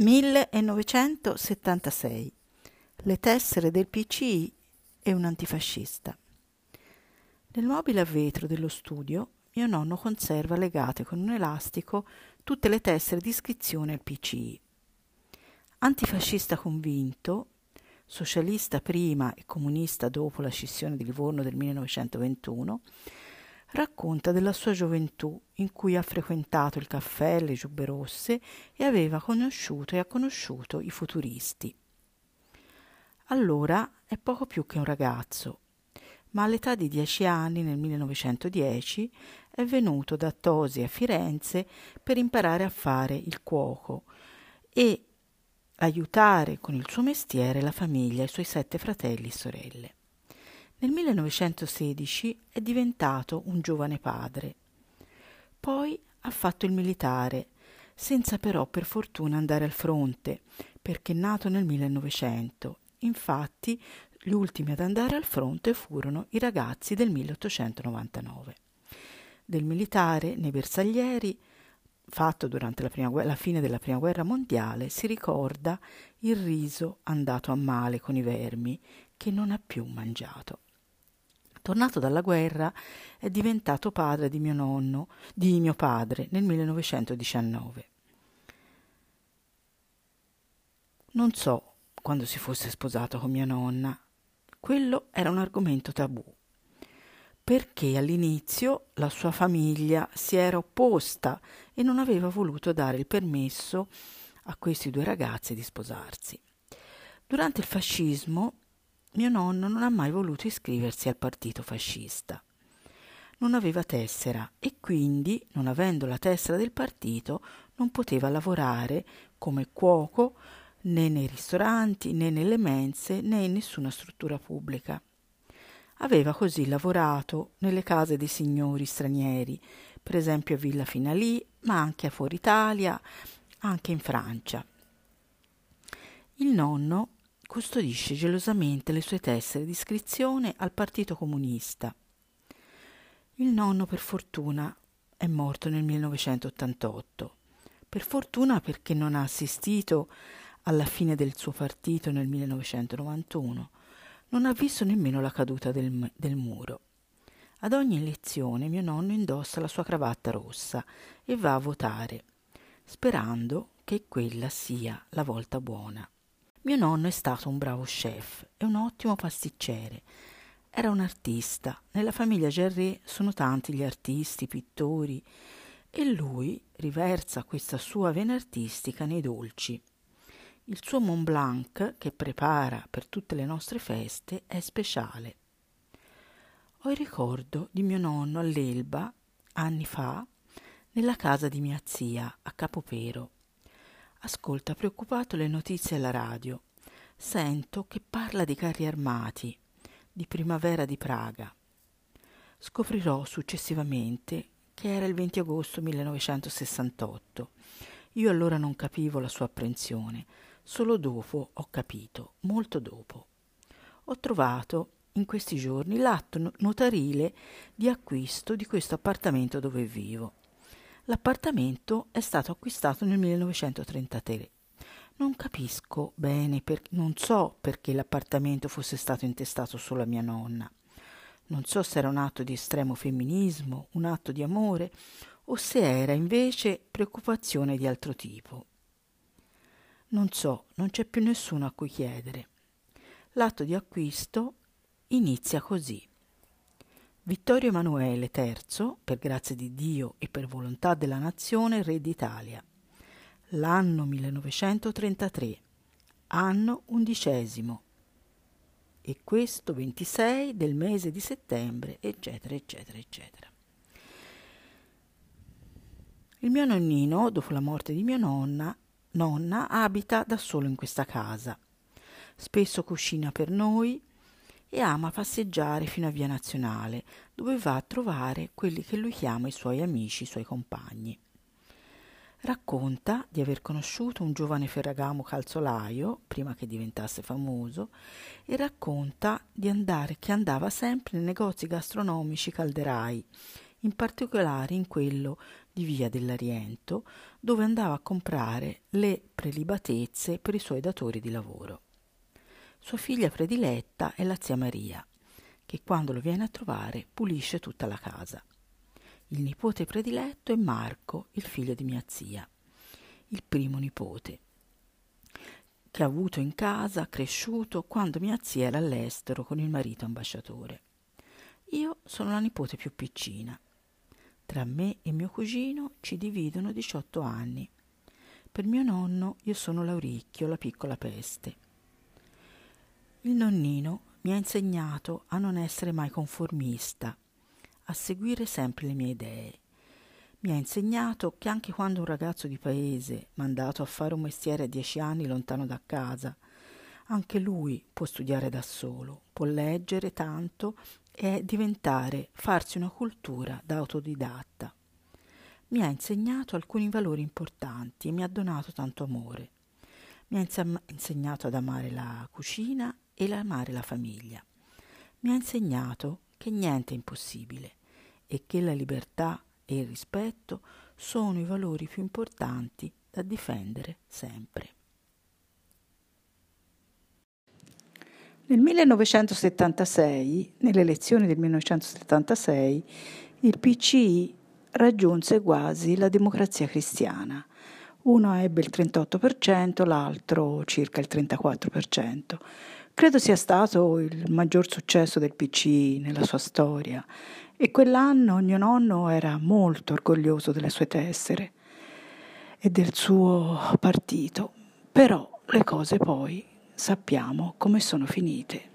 1976. Le tessere del PCI e un antifascista. Nel mobile a vetro dello studio mio nonno conserva legate con un elastico tutte le tessere di iscrizione al PCI. Antifascista convinto, socialista prima e comunista dopo la scissione di Livorno del 1921, racconta della sua gioventù in cui ha frequentato il caffè, le giubbe rosse e aveva conosciuto e ha conosciuto i futuristi. Allora è poco più che un ragazzo, ma all'età di dieci anni, nel 1910, è venuto da Tosi a Firenze per imparare a fare il cuoco e aiutare con il suo mestiere la famiglia, i suoi sette fratelli e sorelle. Nel 1916 è diventato un giovane padre. Poi ha fatto il militare, senza però per fortuna andare al fronte, perché è nato nel 1900. Infatti, gli ultimi ad andare al fronte furono i ragazzi del 1899. Del militare nei bersaglieri, fatto durante la, prima, la fine della prima guerra mondiale, si ricorda il riso andato a male con i vermi che non ha più mangiato. Tornato dalla guerra, è diventato padre di mio nonno, di mio padre, nel 1919. Non so quando si fosse sposato con mia nonna. Quello era un argomento tabù, perché all'inizio la sua famiglia si era opposta e non aveva voluto dare il permesso a questi due ragazzi di sposarsi. Durante il fascismo mio nonno non ha mai voluto iscriversi al partito fascista. Non aveva tessera e quindi, non avendo la tessera del partito, non poteva lavorare come cuoco né nei ristoranti, né nelle mense, né in nessuna struttura pubblica. Aveva così lavorato nelle case dei signori stranieri, per esempio a Villa Finalì, ma anche a Fuori Italia, anche in Francia. Il nonno custodisce gelosamente le sue tessere di iscrizione al Partito Comunista. Il nonno, per fortuna, è morto nel 1988. Per fortuna perché non ha assistito alla fine del suo partito nel 1991. Non ha visto nemmeno la caduta del, del muro. Ad ogni elezione mio nonno indossa la sua cravatta rossa e va a votare, sperando che quella sia la volta buona. Mio nonno è stato un bravo chef e un ottimo pasticcere. Era un artista. Nella famiglia Gerré sono tanti gli artisti, pittori, e lui riversa questa sua vena artistica nei dolci. Il suo Mont Blanc, che prepara per tutte le nostre feste, è speciale. Ho il ricordo di mio nonno all'Elba, anni fa, nella casa di mia zia, a Capopero ascolta preoccupato le notizie alla radio. Sento che parla di carri armati, di primavera di Praga. Scoprirò successivamente che era il 20 agosto 1968. Io allora non capivo la sua apprensione, solo dopo ho capito, molto dopo. Ho trovato in questi giorni l'atto notarile di acquisto di questo appartamento dove vivo. L'appartamento è stato acquistato nel 1933. Non capisco bene, per, non so perché l'appartamento fosse stato intestato solo a mia nonna. Non so se era un atto di estremo femminismo, un atto di amore, o se era invece preoccupazione di altro tipo. Non so, non c'è più nessuno a cui chiedere. L'atto di acquisto inizia così. Vittorio Emanuele III, per grazia di Dio e per volontà della nazione, re d'Italia. L'anno 1933, anno undicesimo, e questo 26 del mese di settembre, eccetera, eccetera, eccetera. Il mio nonnino, dopo la morte di mia nonna, nonna abita da solo in questa casa. Spesso cucina per noi, e ama passeggiare fino a Via Nazionale, dove va a trovare quelli che lui chiama i suoi amici, i suoi compagni. Racconta di aver conosciuto un giovane ferragamo calzolaio, prima che diventasse famoso, e racconta di andare, che andava sempre nei negozi gastronomici calderai, in particolare in quello di Via dell'Ariento, dove andava a comprare le prelibatezze per i suoi datori di lavoro. Sua figlia prediletta è la zia Maria, che quando lo viene a trovare pulisce tutta la casa. Il nipote prediletto è Marco, il figlio di mia zia, il primo nipote, che ha avuto in casa, cresciuto, quando mia zia era all'estero con il marito ambasciatore. Io sono la nipote più piccina. Tra me e mio cugino ci dividono 18 anni. Per mio nonno io sono Lauricchio, la piccola peste. Il nonnino mi ha insegnato a non essere mai conformista, a seguire sempre le mie idee. Mi ha insegnato che anche quando un ragazzo di paese, mandato a fare un mestiere a dieci anni lontano da casa, anche lui può studiare da solo, può leggere tanto è diventare, farsi una cultura da autodidatta. Mi ha insegnato alcuni valori importanti e mi ha donato tanto amore. Mi ha insegnato ad amare la cucina e ad amare la famiglia. Mi ha insegnato che niente è impossibile e che la libertà e il rispetto sono i valori più importanti da difendere sempre. Nel 1976, nelle elezioni del 1976, il PCI raggiunse quasi la democrazia cristiana. Uno ebbe il 38%, l'altro circa il 34%. Credo sia stato il maggior successo del PCI nella sua storia e quell'anno mio nonno era molto orgoglioso delle sue tessere e del suo partito. Però le cose poi sappiamo come sono finite.